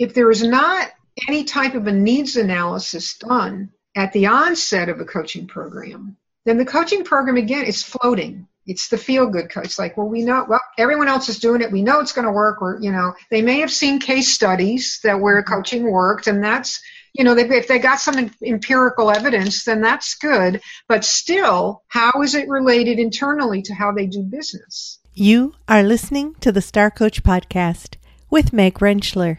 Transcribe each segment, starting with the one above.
if there is not any type of a needs analysis done at the onset of a coaching program, then the coaching program again is floating. It's the feel good coach. It's like, well, we know, well, everyone else is doing it. We know it's going to work. Or, you know, they may have seen case studies that where mm-hmm. coaching worked, and that's, you know, if they got some empirical evidence, then that's good. But still, how is it related internally to how they do business? You are listening to the Star Coach Podcast with Meg Rentschler,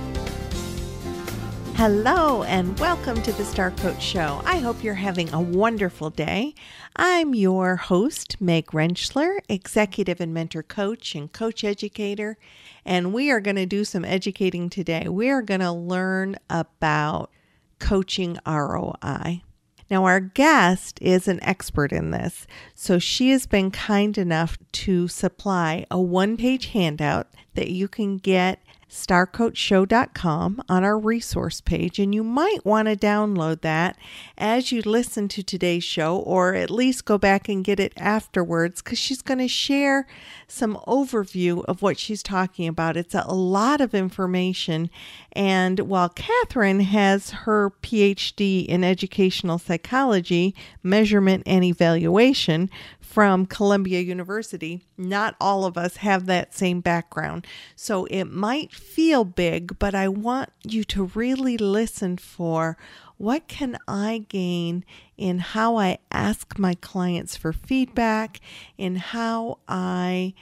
Hello, and welcome to the Star Coach Show. I hope you're having a wonderful day. I'm your host, Meg Rentschler, executive and mentor coach and coach educator, and we are going to do some educating today. We are going to learn about coaching ROI. Now, our guest is an expert in this, so she has been kind enough to supply a one page handout that you can get starcoachshow.com on our resource page, and you might want to download that as you listen to today's show, or at least go back and get it afterwards because she's going to share some overview of what she's talking about. It's a lot of information, and while Catherine has her PhD in educational psychology, measurement, and evaluation, from Columbia University, not all of us have that same background. So it might feel big, but I want you to really listen for what can I gain in how I ask my clients for feedback, in how I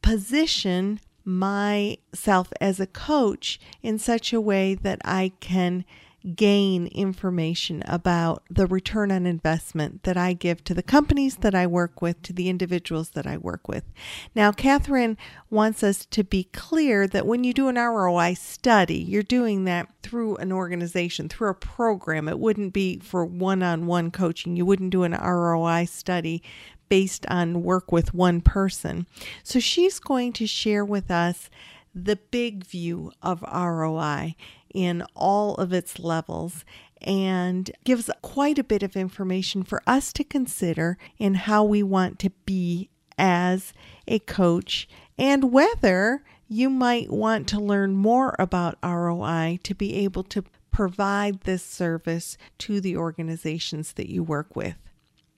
position myself as a coach in such a way that I can gain information about the return on investment that I give to the companies that I work with, to the individuals that I work with. Now, Catherine wants us to be clear that when you do an ROI study, you're doing that through an organization, through a program. It wouldn't be for one on one coaching. You wouldn't do an ROI study based on work with one person. So she's going to share with us the big view of ROI in all of its levels and gives quite a bit of information for us to consider in how we want to be as a coach and whether you might want to learn more about ROI to be able to provide this service to the organizations that you work with.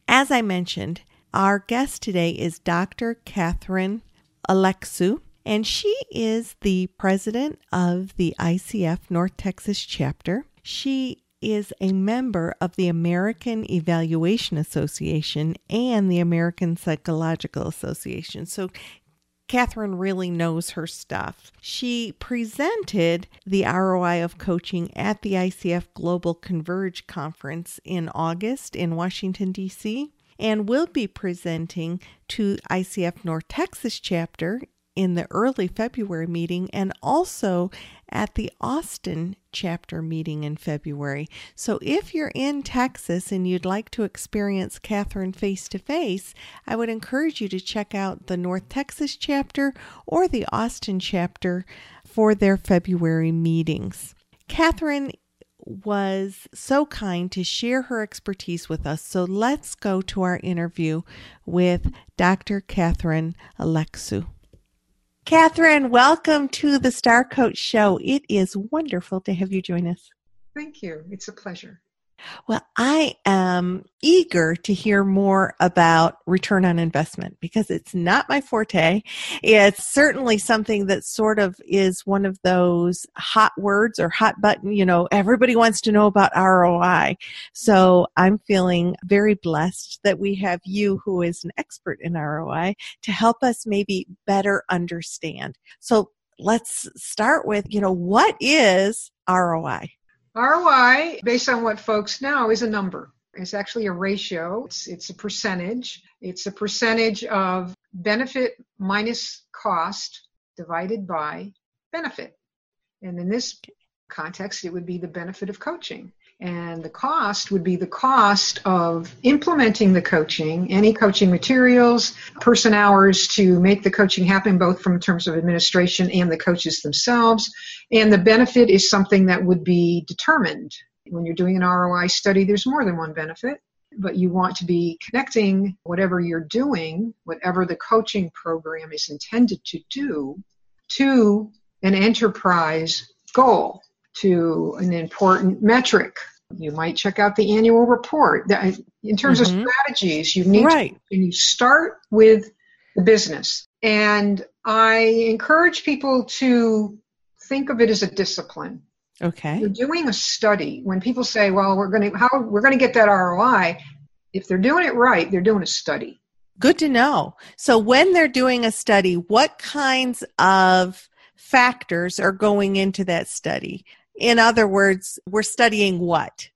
As I mentioned, our guest today is Dr. Catherine Alexu and she is the president of the ICF North Texas chapter. She is a member of the American Evaluation Association and the American Psychological Association. So Catherine really knows her stuff. She presented the ROI of coaching at the ICF Global Converge Conference in August in Washington, D.C., and will be presenting to ICF North Texas chapter in the early February meeting and also at the Austin chapter meeting in February. So if you're in Texas and you'd like to experience Catherine face to face, I would encourage you to check out the North Texas chapter or the Austin chapter for their February meetings. Catherine was so kind to share her expertise with us. So let's go to our interview with Dr. Catherine Alexu. Catherine, welcome to the Star Coach Show. It is wonderful to have you join us. Thank you. It's a pleasure. Well, I am eager to hear more about return on investment because it's not my forte. It's certainly something that sort of is one of those hot words or hot button, you know, everybody wants to know about ROI. So I'm feeling very blessed that we have you who is an expert in ROI to help us maybe better understand. So let's start with, you know, what is ROI? ROI, based on what folks know, is a number. It's actually a ratio. It's, it's a percentage. It's a percentage of benefit minus cost divided by benefit. And in this context, it would be the benefit of coaching. And the cost would be the cost of implementing the coaching, any coaching materials, person hours to make the coaching happen, both from terms of administration and the coaches themselves. And the benefit is something that would be determined. When you're doing an ROI study, there's more than one benefit, but you want to be connecting whatever you're doing, whatever the coaching program is intended to do, to an enterprise goal to an important metric. You might check out the annual report. In terms mm-hmm. of strategies, you need right. to, and you start with the business. And I encourage people to think of it as a discipline. Okay. You're doing a study. When people say, "Well, we're going to how we're going to get that ROI," if they're doing it right, they're doing a study. Good to know. So when they're doing a study, what kinds of factors are going into that study? In other words, we're studying what?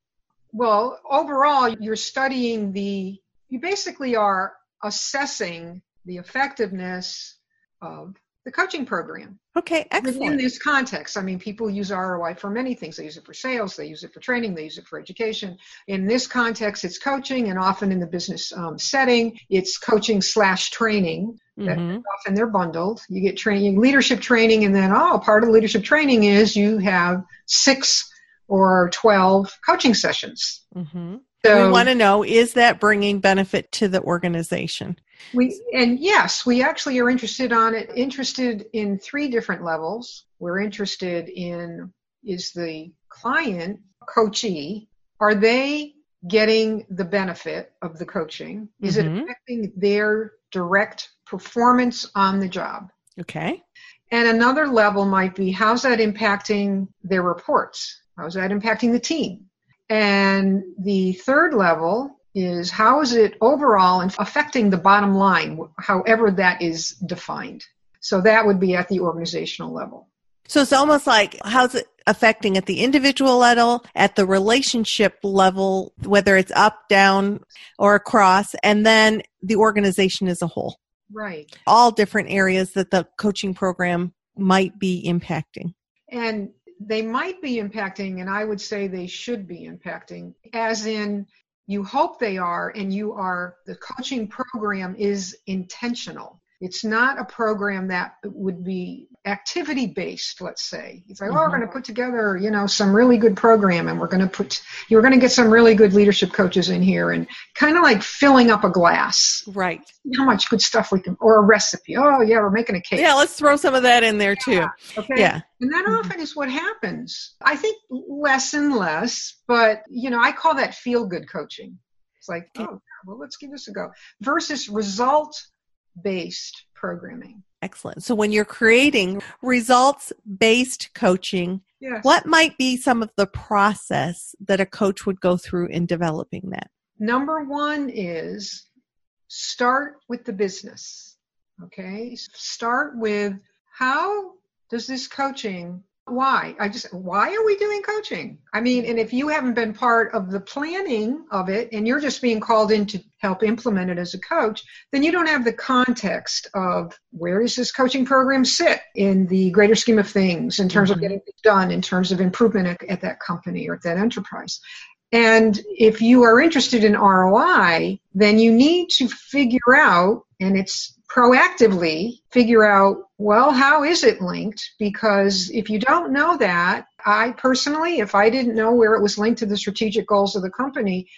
Well, overall, you're studying the, you basically are assessing the effectiveness of the coaching program. Okay, excellent. Within this context, I mean, people use ROI for many things. They use it for sales, they use it for training, they use it for education. In this context, it's coaching, and often in the business um, setting, it's coaching slash training. Mm-hmm. Often they're bundled. You get training, leadership training, and then oh, part of leadership training is you have six or twelve coaching sessions. Mm-hmm. So, we want to know is that bringing benefit to the organization? We and yes, we actually are interested on it. Interested in three different levels. We're interested in is the client coachee are they getting the benefit of the coaching? Is mm-hmm. it affecting their direct performance on the job? Okay. And another level might be how's that impacting their reports? How's that impacting the team? And the third level is how is it overall affecting the bottom line, however that is defined. So that would be at the organizational level. So it's almost like how's it affecting at the individual level, at the relationship level, whether it's up, down, or across, and then the organization as a whole. Right. All different areas that the coaching program might be impacting. And they might be impacting, and I would say they should be impacting, as in you hope they are, and you are, the coaching program is intentional. It's not a program that would be activity based, let's say. It's like, mm-hmm. oh, we're mm-hmm. going to put together, you know, some really good program and we're going to put, you're going to get some really good leadership coaches in here and kind of like filling up a glass. Right. How much good stuff we can, or a recipe. Oh, yeah, we're making a cake. Yeah, let's throw some of that in there yeah. too. Okay. Yeah. And that mm-hmm. often is what happens. I think less and less, but, you know, I call that feel good coaching. It's like, oh, well, let's give this a go versus result based programming. Excellent. So when you're creating results based coaching, yes. what might be some of the process that a coach would go through in developing that? Number one is start with the business. Okay. Start with how does this coaching why? I just why are we doing coaching? I mean and if you haven't been part of the planning of it and you're just being called in to help implement it as a coach then you don't have the context of where does this coaching program sit in the greater scheme of things in terms mm-hmm. of getting it done in terms of improvement at, at that company or at that enterprise and if you are interested in ROI, then you need to figure out, and it's proactively figure out, well, how is it linked? Because if you don't know that, I personally, if I didn't know where it was linked to the strategic goals of the company,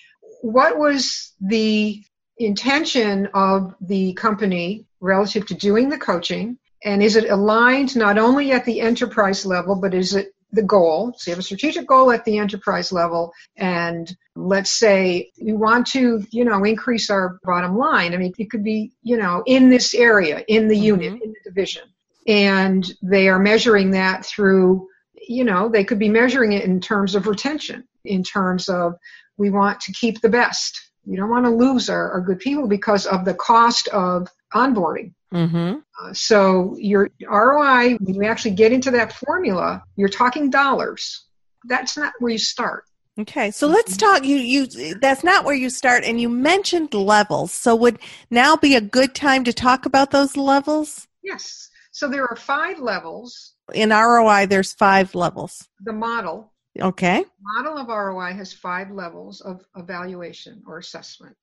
what was the intention of the company relative to doing the coaching? And is it aligned not only at the enterprise level, but is it the goal. So you have a strategic goal at the enterprise level, and let's say we want to, you know, increase our bottom line. I mean, it could be, you know, in this area, in the mm-hmm. unit, in the division, and they are measuring that through, you know, they could be measuring it in terms of retention, in terms of we want to keep the best. We don't want to lose our, our good people because of the cost of onboarding. Mm-hmm. Uh, so your ROI, when you actually get into that formula, you're talking dollars. That's not where you start. Okay, so let's talk. You, you, that's not where you start, and you mentioned levels. So would now be a good time to talk about those levels? Yes. So there are five levels. In ROI, there's five levels. The model Okay. Model of ROI has five levels of evaluation or assessment.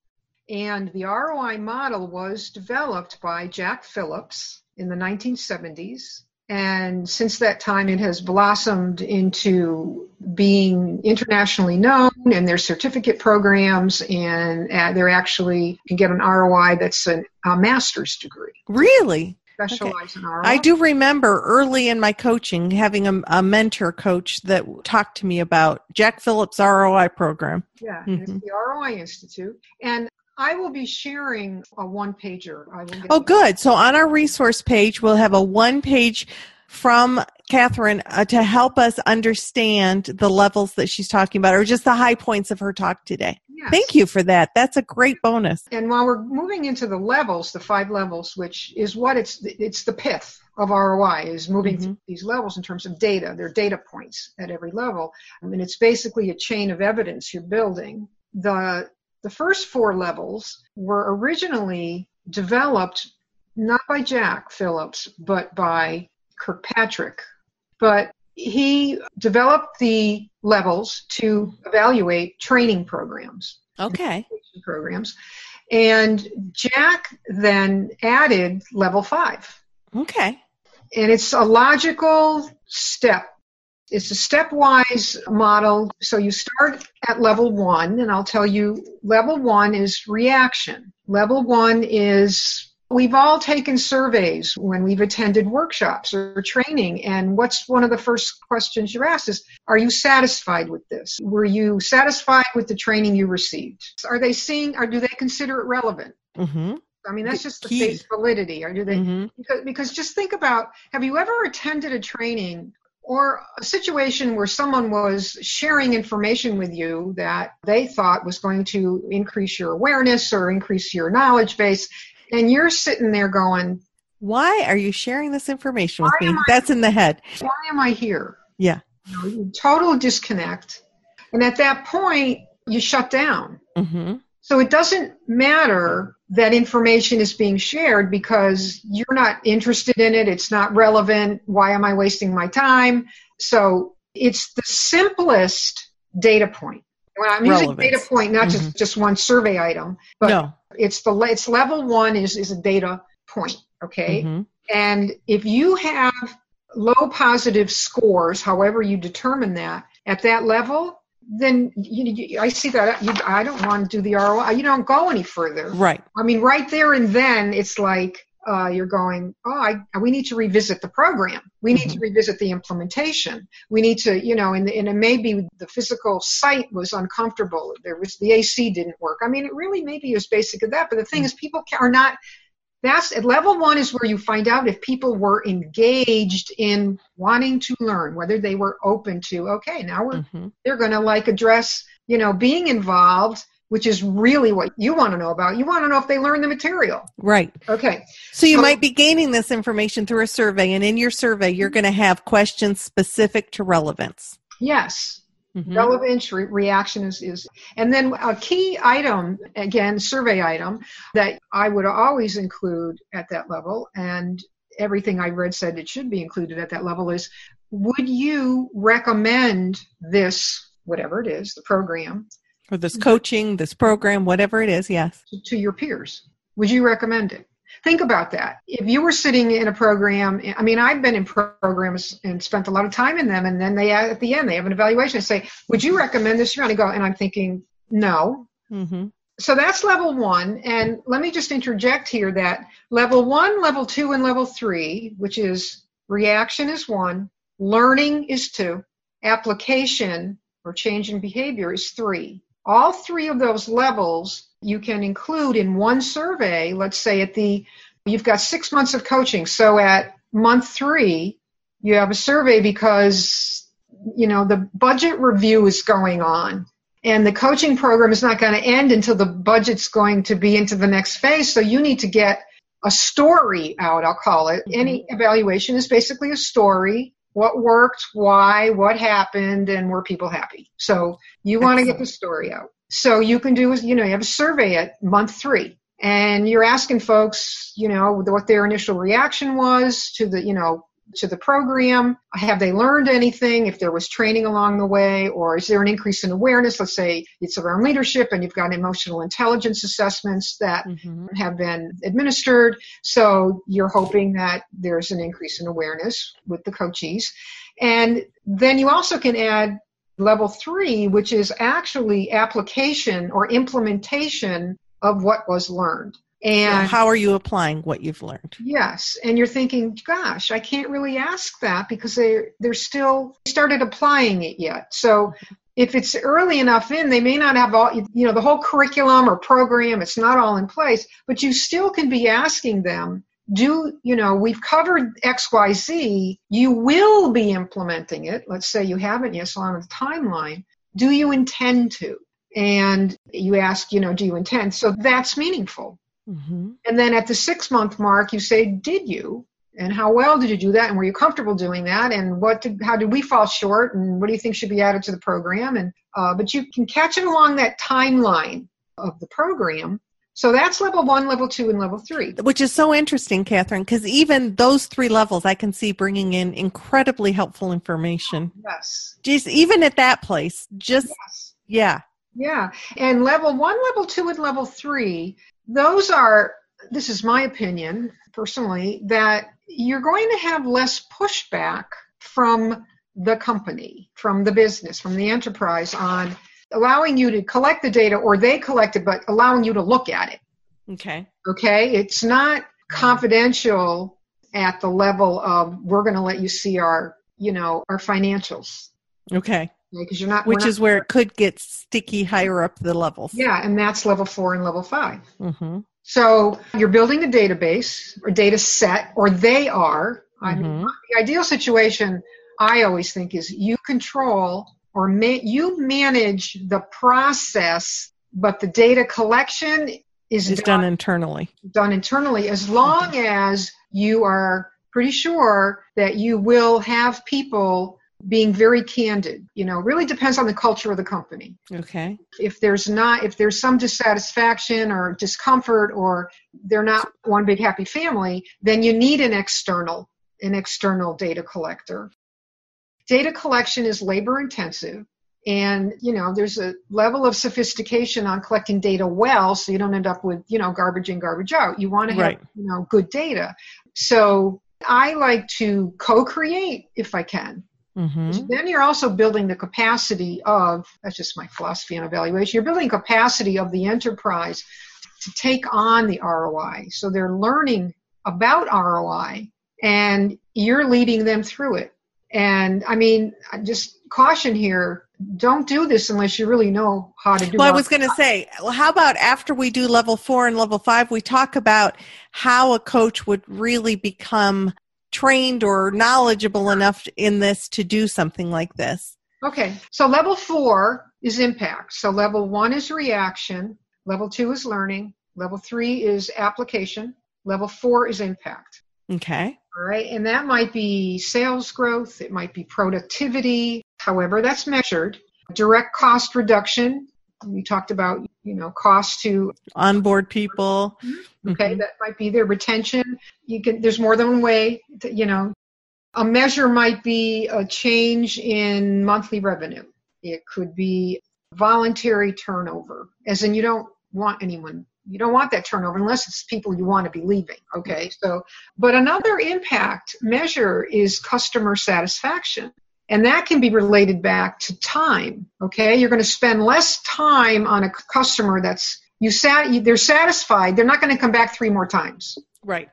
And the ROI model was developed by Jack Phillips in the 1970s. And since that time, it has blossomed into being internationally known, and there's certificate programs, and uh, they're actually can get an ROI that's an, a master's degree. Really? Specialize in ROI. I do remember early in my coaching having a, a mentor coach that talked to me about Jack Phillips ROI program. Yeah, Mhm. it's the ROI Institute. And I will be sharing a one pager. I will get Oh, good. So on our resource page, we'll have a one page from Catherine uh, to help us understand the levels that she's talking about, or just the high points of her talk today. Yes. Thank you for that. That's a great bonus. And while we're moving into the levels, the five levels, which is what it's it's the pith of ROI, is moving Mhm. through these levels in terms of data. They're data points at every level. I mean, it's basically a chain of evidence you're building. The the first four levels were originally developed not by Jack Phillips, but by Kirkpatrick. But he developed the levels to evaluate training programs Okay. programs. And Jack then added level five. Okay. And it's a logical step. It's a stepwise model. So you start at level one, and I'll tell you level one is reaction. Level one is We've all taken surveys when we've attended workshops or training, and what's one of the first questions you're asked is, Are you satisfied with this? Were you satisfied with the training you received? Are they seeing, or do they consider it relevant? Mm-hmm. I mean, that's just the face validity. Or do they? Mm-hmm. Because, because just think about: Have you ever attended a training or a situation where someone was sharing information with you that they thought was going to increase your awareness or increase your knowledge base, and you're sitting there going, Why are you sharing this information with me? I- That's in the head. "Why am I here?" Yeah. You know, total disconnect, and at that point, you shut down. Mm-hmm. So it doesn't matter that information is being shared because you're not interested in it. It's not relevant. Why am I wasting my time? So it's the simplest data point. When I'm using Relevance. data point, not just, just one survey item, but no. it's the it's level one is is a data point. Okay. Mhm. And if you have low positive scores, however you determine that, at that level, then you, you, I see that you, I don't want to do the ROI. You don't go any further. Right. I mean, right there and then, it's like uh, you're going, oh, I, we need to revisit the program. We need to revisit the implementation. We need to, you know, and, and it may be the physical site was uncomfortable. There was the AC didn't work. I mean, it really maybe as basic as that. But the thing is, people are not. That's at level one is where you find out if people were engaged in wanting to learn, whether they were open to. Okay, now we're Mhm. they're going to like address, you know, being involved, which is really what you want to know about. You want to know if they learn the material. Right. Okay. So you So- might be gaining this information through a survey, and in your survey, you're going to have questions specific to relevance. Yes. Mhm. Relevance re- reaction is, is, and then a key item, again, survey item that I would always include at that level, and everything I read said it should be included at that level is would you recommend this, whatever it is, the program, Or this coaching, this program, whatever it is. Yes. to, to your peers? Would you recommend it? Think about that. If you were sitting in a program, I mean, I've been in programs and spent a lot of time in them, and then they at the end they have an evaluation and say, "Would you recommend this?" You're going to go, and I'm thinking, no. hmm So that's level one. And let me just interject here that level one, level two, and level three, which is reaction is one, learning is two, application or change in behavior is three. All three of those levels you can include in one survey. Let's say at the, you've got six months of coaching. So at month three, you have a survey because, you know, the budget review is going on and the coaching program is not going to end until the budget's going to be into the next phase. So you need to get a story out, I'll call it. Mm-hmm. Any evaluation is basically a story. What worked, why, what happened, and were people happy? So you want to get the story out. So you can do is, you know, you have a survey at month three and you're asking folks, you know, what their initial reaction was to the, you know, to the program? Have they learned anything? If there was training along the way, or is there an increase in awareness? Let's say it's around leadership and you've got emotional intelligence assessments that mm-hmm. have been administered. So you're hoping that there's an increase in awareness with the coachees. And then you also can add level three, which is actually application or implementation of what was learned. And how are you applying what you've learned? Yes, and you're thinking, gosh, I can't really ask that because they they're still started applying it yet. So if it's early enough in, they may not have all you know the whole curriculum or program. It's not all in place, but you still can be asking them. Do you know we've covered X Y Z? You will be implementing it. Let's say you haven't yet, so on the timeline. Do you intend to? And you ask, you know, do you intend? So that's meaningful Mm-hmm. And then at the six month mark, you say, Did you? And how well did you do that? And were you comfortable doing that? And what did, how did we fall short? And what do you think should be added to the program? And uh, but you can catch it along that timeline of the program. So that's level one, level two, and level three. Which is so interesting, Catherine, because even those three levels I can see bringing in incredibly helpful information. Yes. Just even at that place, just, yes. yeah. Yeah. And level one, level two, and level three those are, this is my opinion personally, that you're going to have less pushback from the company, from the business, from the enterprise on allowing you to collect the data or they collect it, but allowing you to look at it. Okay. Okay. It's not confidential at the level of we're going to let you see our, you know, our financials. Okay. Because you're not, which not, is where it could get sticky higher up the levels. Yeah, and that's level four and level 5 mm-hmm. So you're building a database or data set, or they are. Mm-hmm. I mean, the ideal situation, I always think, is you control or ma- you manage the process, but the data collection is done, done, internally. Done internally, as long mm-hmm. as you are pretty sure that you will have people being very candid you know really depends on the culture of the company okay if there's not if there's some dissatisfaction or discomfort or they're not one big happy family then you need an external an external data collector data collection is labor intensive and you know there's a level of sophistication on collecting data well so you don't end up with you know garbage in garbage out you want to have right. you know good data so i like to co-create if i can Mm-hmm. Then you're also building the capacity of, that's just my philosophy on evaluation, you're building capacity of the enterprise to take on the ROI. So they're learning about ROI and you're leading them through it. And I mean, just caution here don't do this unless you really know how to do it. Well, I was going to say, well, how about after we do level four and level five, we talk about how a coach would really become trained or knowledgeable enough in this to do something like this? Okay, so level four is impact. So level one is reaction, level two is learning, level three is application, level four is impact. Okay. All right, and that might be sales growth, it might be productivity, however, that's measured. Direct cost reduction, we talked about you know cost to onboard people mm-hmm. okay mm-hmm. that might be their retention you can there's more than one way to, you know a measure might be a change in monthly revenue it could be voluntary turnover as in you don't want anyone you don't want that turnover unless it's people you want to be leaving okay so but another impact measure is customer satisfaction and that can be related back to time. Okay. You're going to spend less time on a customer that's you sat, they're satisfied. They're not going to come back three more times. Right.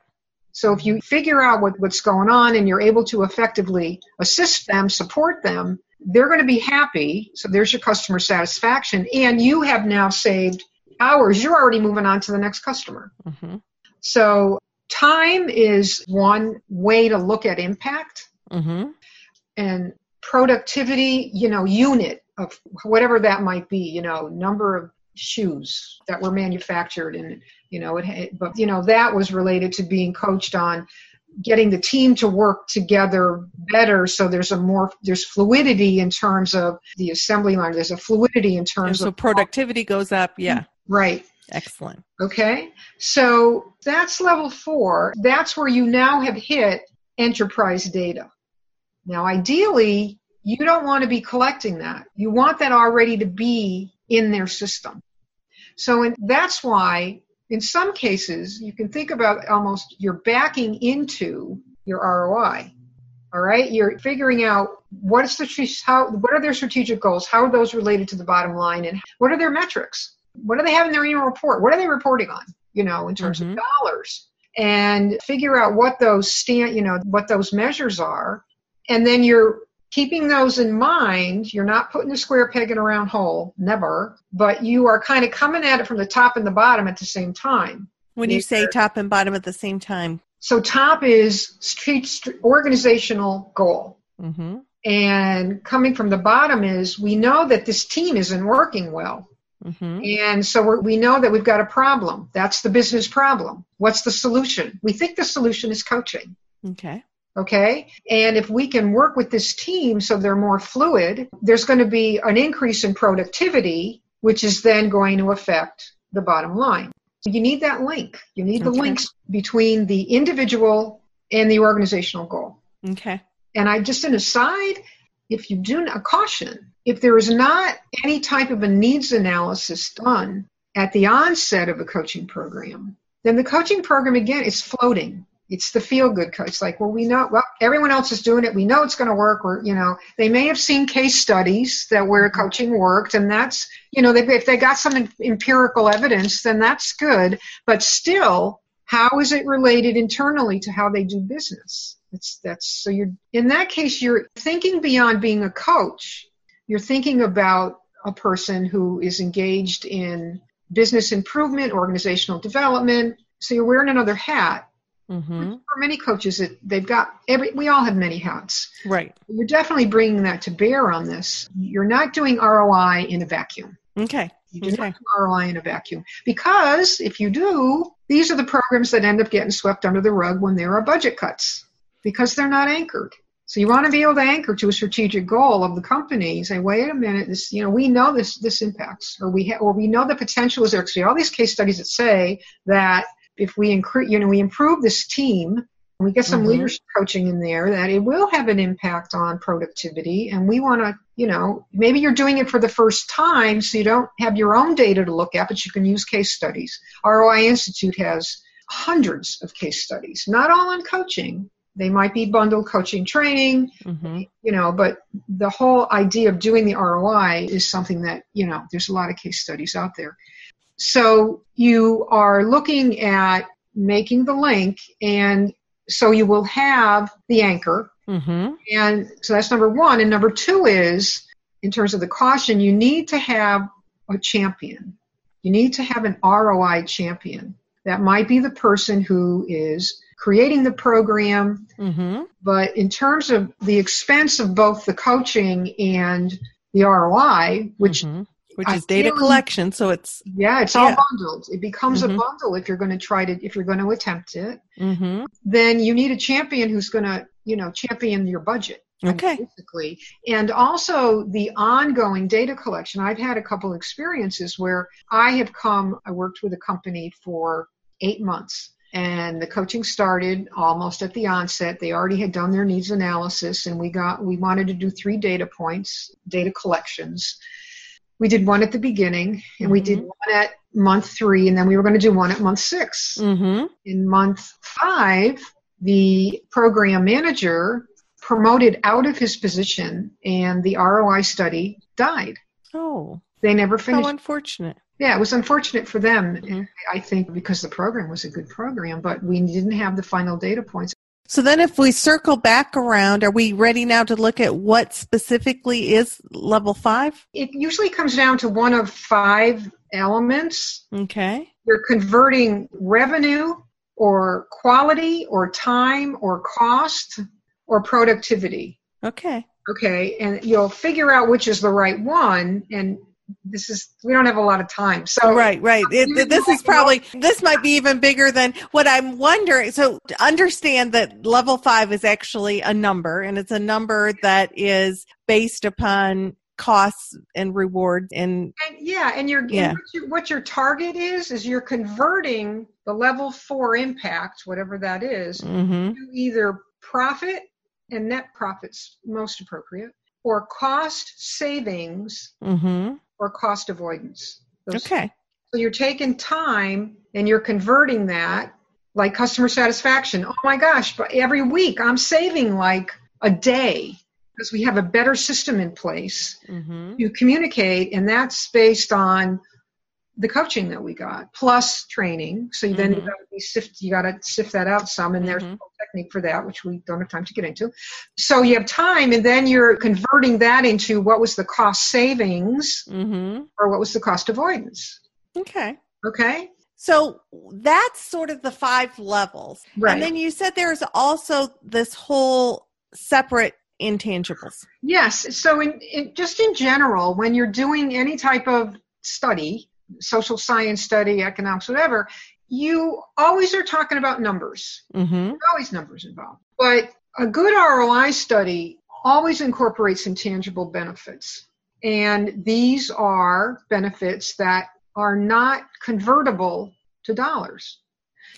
So if you figure out what, what's going on and you're able to effectively assist them, support them, they're going to be happy. So there's your customer satisfaction. And you have now saved hours. You're already moving on to the next customer. Mm-hmm. So time is one way to look at impact. Mm-hmm. And productivity, you know, unit of whatever that might be, you know, number of shoes that were manufactured and you know it but you know that was related to being coached on getting the team to work together better so there's a more there's fluidity in terms of the assembly line there's a fluidity in terms and so of productivity goes up yeah right excellent okay so that's level 4 that's where you now have hit enterprise data. Now, ideally, you don't want to be collecting that. You want that already to be in their system. So in, that's why, in some cases, you can think about almost you're backing into your ROI. All right, you're figuring out what's the how what are their strategic goals, how are those related to the bottom line, and what are their metrics? What do they have in their annual report? What are they reporting on? You know, in terms mm-hmm. of dollars, and figure out what those stand, you know, what those measures are, and then you're keeping those in mind, you're not putting a square peg in a round hole, never, but you are kind of coming at it from the top and the bottom at the same time. When you say top and bottom at the same time, so top is street, organizational goal. Mm-hmm. And coming from the bottom is we know that this team isn't working well. Mm-hmm. And so we know that we've got a problem. That's the business problem. What's the solution? We think the solution is coaching. Okay. Okay. And if we can work with this team so they're more fluid, there's going to be an increase in productivity, which is then going to affect the bottom line. You need that link. You need the okay. links between the individual and the organizational goal. Okay. And I just an aside, if you do a caution, if there is not any type of a needs analysis done at the onset of a coaching program, then the coaching program again is floating it's the feel good coach It's like well we know well everyone else is doing it we know it's going to work or you know. They may have seen case studies that where mm-hmm. coaching worked and that's you know they, if they got some empirical evidence then that's good but still how is it related internally to how they do business? It's that's so you're in that case you're thinking beyond being a coach. You're thinking about a person who is engaged in business improvement organizational development so you're wearing another hat Mm-hmm. For many coaches, it, they've got every. We all have many hats. Right. You're definitely bringing that to bear on this. You're not doing ROI in a vacuum. Okay. You do okay. not do ROI in a vacuum because if you do, these are the programs that end up getting swept under the rug when there are budget cuts because they're not anchored. So you want to be able to anchor to a strategic goal of the company. Say, wait a minute, this, you know, we know this this impacts, or we ha- or we know the potential is there. So all these case studies that say that if we increase, you know, we improve this team, we get some mm-hmm. leadership coaching in there, that it will have an impact on productivity. And we want to, you know, maybe you're doing it for the first time, so you don't have your own data to look at, but you can use case studies. ROI Institute has hundreds of case studies, not all on coaching. They might be bundled coaching training, mm-hmm. you know, but the whole idea of doing the ROI is something that, you know, there's a lot of case studies out there. So you are looking at making the link, and so you will have the anchor. Mm-hmm. And so that's number one. And number two is, in terms of the caution, you need to have a champion. You need to have an ROI champion. That might be the person who is creating the program. Mm-hmm. But in terms of the expense of both the coaching and the ROI, which mm-hmm which is data collection. So it's yeah, it's all bundled. It becomes mm-hmm. a bundle if you're going to try to if you're going to attempt it. Mm-hmm. Then you need a champion who's going to you know champion your budget. Okay. Basically, and also the ongoing data collection. I've had a couple experiences where I have come. I worked with a company for eight months and the coaching started almost at the onset they already had done their needs analysis and we got we wanted to do three data points data collections we did one at the beginning and we did mm-hmm. one at month three and then we were going to do one at month 6 mm-hmm. in month five the program manager promoted out of his position and the roi study died oh they never finished how unfortunate yeah it was unfortunate for them mm-hmm. i think because the program was a good program but we didn't have the final data points so then if we circle back around, are we ready now to look at what specifically is level five? It usually comes down to one of five elements. Okay. You're converting revenue or quality or time or cost or productivity. Okay. Okay. And you'll figure out which is the right one. And this is we don't have a lot of time so right right it, this is probably this might be even bigger than what i'm wondering so understand that level five is actually a number and it's a number that is based upon costs and rewards and, and yeah and your yeah. what, your, what your target is is you're converting the level four impact whatever that is, mm-hmm. to either profit and net profits most appropriate, or cost savings Mm-hmm. Or cost avoidance. Those- Okay. So you're taking time and you're converting that, like customer satisfaction. Oh my gosh, but every week I'm saving like a day because we have a better system in place Mm-hmm. to communicate, and that's based on the coaching that we got plus training. So then you got to sift, you got to sift that out some, and there's Mhm. a technique for that, which we don't have time to get into. So you have time, and then you're converting that into what was the cost savings Mm-hmm. or what was the cost avoidance. Okay. Okay, So that's sort of the five levels. right. And then you said there's also this whole separate intangibles. Yes. So, in, in just in general, when you're doing any type of study, social science study, economics, whatever, you always are talking about numbers. Mm-hmm. Always numbers involved. But a good ROI study always incorporates intangible benefits. And these are benefits that are not convertible to dollars.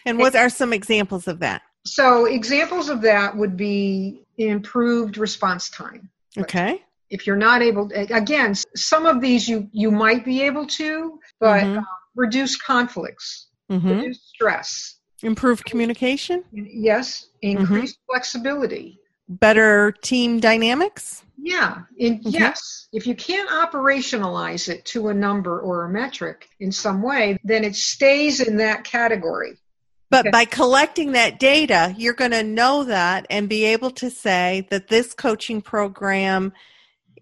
And what are some examples of that? So, examples of that would be improved response time. Okay. If you're not able again some of these you you might be able to but Mhm. uh, reduce conflicts Mm-hmm. reduce stress improve communication, yes increase flexibility better team dynamics. yeah in, Okay. yes if you can't operationalize it to a number or a metric in some way then it stays in that category But Okay. by collecting that data, you're going to know that and be able to say that this coaching program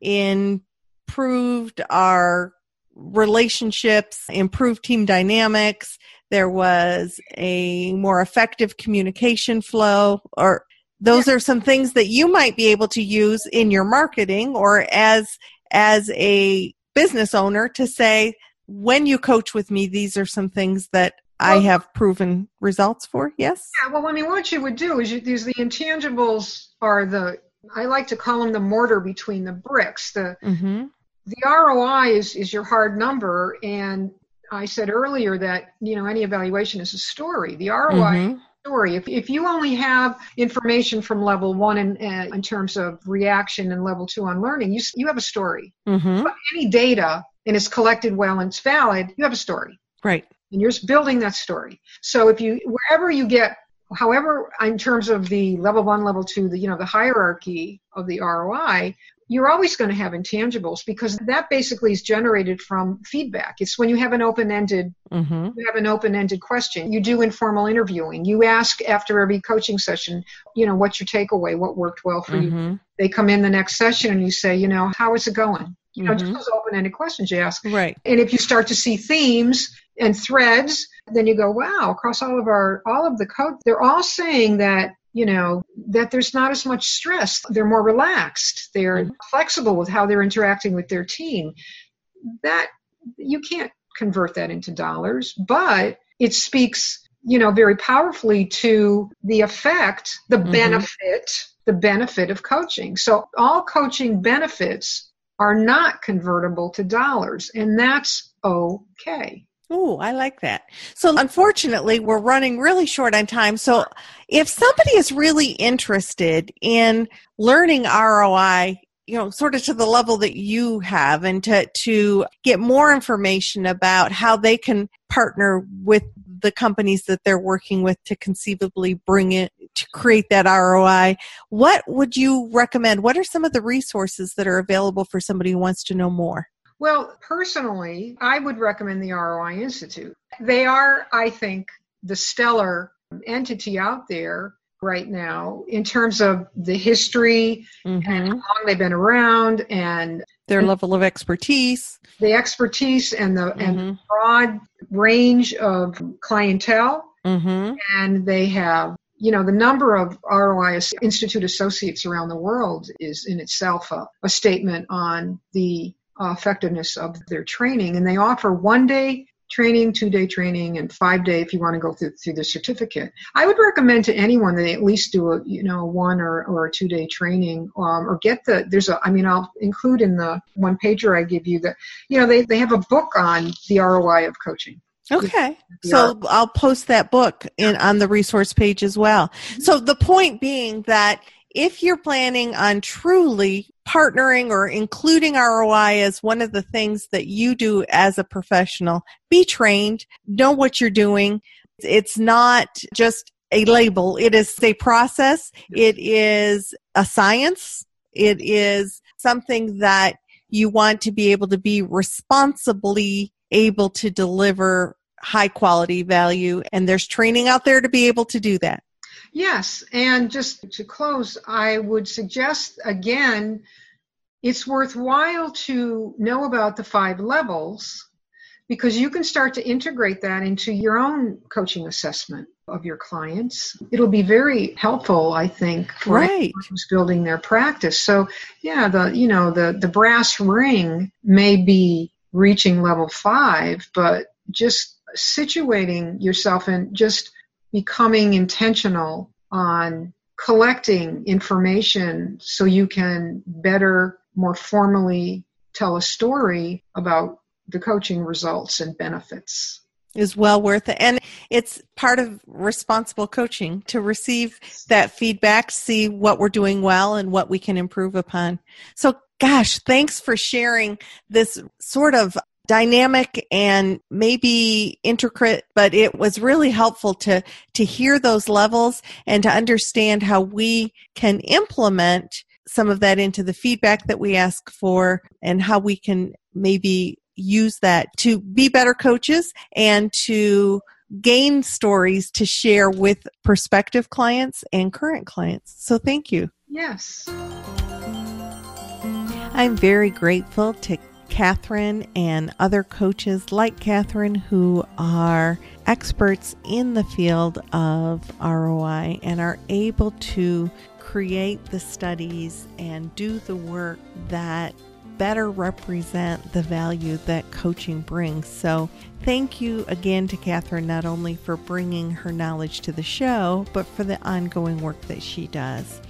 improved our relationships, improved team dynamics. There was a more effective communication flow, or those are some things that you might be able to use in your marketing or as as a business owner to say when you coach with me these are some things that I have proven results for. Yes. yeah well i mean what you would do is you, these the intangibles are the i like to call them the mortar between the bricks the Mm-hmm. the ROI is, is your hard number. And I said earlier that, you know, any evaluation is a story. The ROI is a story. If, if you only have information from level one in, uh, in terms of reaction and level two on learning, you, you have a story. Mm-hmm. Any data and it's collected well and it's valid, you have a story. Right. And you're just building that story. So if you, wherever you get, however, in terms of the level one, level two, the, you know, the hierarchy of the ROI, you're always going to have intangibles because that basically is generated from feedback. It's when you have an open-ended Mm-hmm. you have an open-ended question. You do informal interviewing. You ask after every coaching session, you know, what's your takeaway? What worked well for you? Mm-hmm. They come in the next session and you say, you know, how is it going? You know, just Mhm. those open-ended questions you ask. Right. And if you start to see themes and threads, then you go, wow, across all of our all of the code, they're all saying that, you know, that there's not as much stress. They're more relaxed. They're Mhm. flexible with how they're interacting with their team. That you can't convert that into dollars, but it speaks, you know, very powerfully to the effect, the Mhm. benefit, the benefit of coaching. So all coaching benefits are not convertible to dollars, and that's okay. Oh, I like that. So, unfortunately, we're running really short on time. So, if somebody is really interested in learning ROI, you know, sort of to the level that you have, and to to get more information about how they can partner with the companies that they're working with to conceivably bring it to create that ROI, what would you recommend? What are some of the resources that are available for somebody who wants to know more? Well, personally, I would recommend the ROI Institute. They are, I think, the stellar entity out there right now in terms of the history and how long they've been around and Their level of expertise. the expertise and the and Mhm. broad range of clientele Mm-hmm. and they have you know the number of ROI Institute associates around the world is in itself a, a statement on the effectiveness of their training. And they offer one day training two day training and five day if you want to go through, through the certificate. I would recommend to anyone that they at least do a you know one or, or a two day training um, or get the there's a i mean i'll include in the one pager i give you that you know they, they have a book on the roi of coaching. Okay. So I'll post that book in on the resource page as well. So the point being that if you're planning on truly partnering or including ROI as one of the things that you do as a professional, be trained, know what you're doing. It's not just a label. It is a process. It is a science. It is something that you want to be able to be responsibly able to deliver high quality value. And there's training out there to be able to do that. Yes. And just to close, I would suggest again, it's worthwhile to know about the five levels because you can start to integrate that into your own coaching assessment of your clients. It'll be very helpful, I think, for right. who's building their practice. So, yeah, the you know the the brass ring may be reaching level five, but just situating yourself and just becoming intentional on collecting information so you can better, more formally tell a story about the coaching results and benefits is well worth it. And it's part of responsible coaching to receive that feedback, see what we're doing well and what we can improve upon. So, gosh, thanks for sharing this sort of dynamic and maybe intricate but it was really helpful to to hear those levels and to understand how we can implement some of that into the feedback that we ask for and how we can maybe use that to be better coaches and to gain stories to share with prospective clients and current clients. So thank you. Yes. I'm very grateful to Catherine and other coaches like Catherine who are experts in the field of ROI and are able to create the studies and do the work that better represent the value that coaching brings. So, thank you again to Catherine, not only for bringing her knowledge to the show, but for the ongoing work that she does.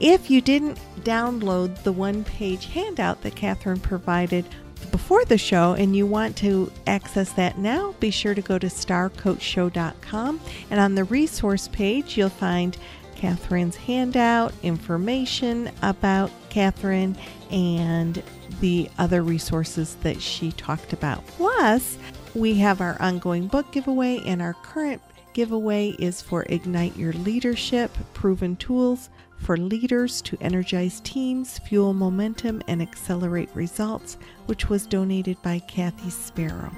If you didn't download the one page handout that Catherine provided before the show and you want to access that now, be sure to go to starcoachshow.com and on the resource page, you'll find Catherine's handout, information about Catherine, and the other resources that she talked about. Plus, we have our ongoing book giveaway, and our current giveaway is for Ignite Your Leadership Proven Tools for Leaders to Energize Teams, Fuel Momentum, and Accelerate Results, which was donated by Kathy Sparrow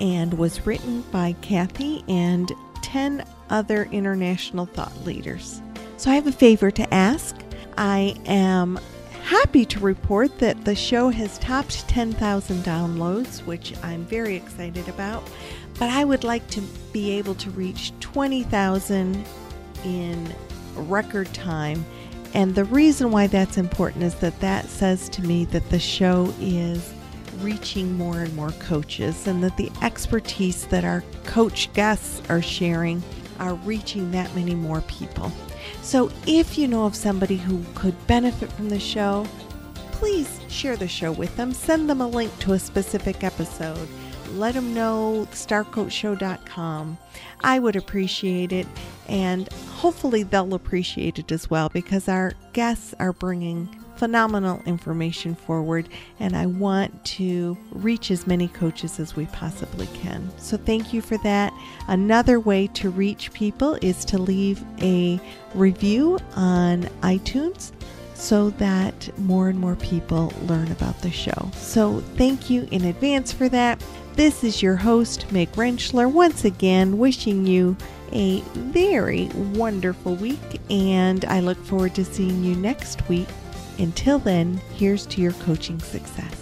and was written by Kathy and 10 other international thought leaders. So I have a favor to ask. I am happy to report that the show has topped 10,000 downloads, which I'm very excited about. But I would like to be able to reach 20,000 in record time. And the reason why that's important is that that says to me that the show is reaching more and more coaches and that the expertise that our coach guests are sharing are reaching that many more people. So if you know of somebody who could benefit from the show, please share the show with them. Send them a link to a specific episode. Let them know starcoachshow.com. I would appreciate it, and hopefully they'll appreciate it as well because our guests are bringing phenomenal information forward, and I want to reach as many coaches as we possibly can. So, thank you for that. Another way to reach people is to leave a review on iTunes so that more and more people learn about the show. So, thank you in advance for that. This is your host, Meg Rentschler, once again wishing you a very wonderful week, and I look forward to seeing you next week until then, here's to your coaching success.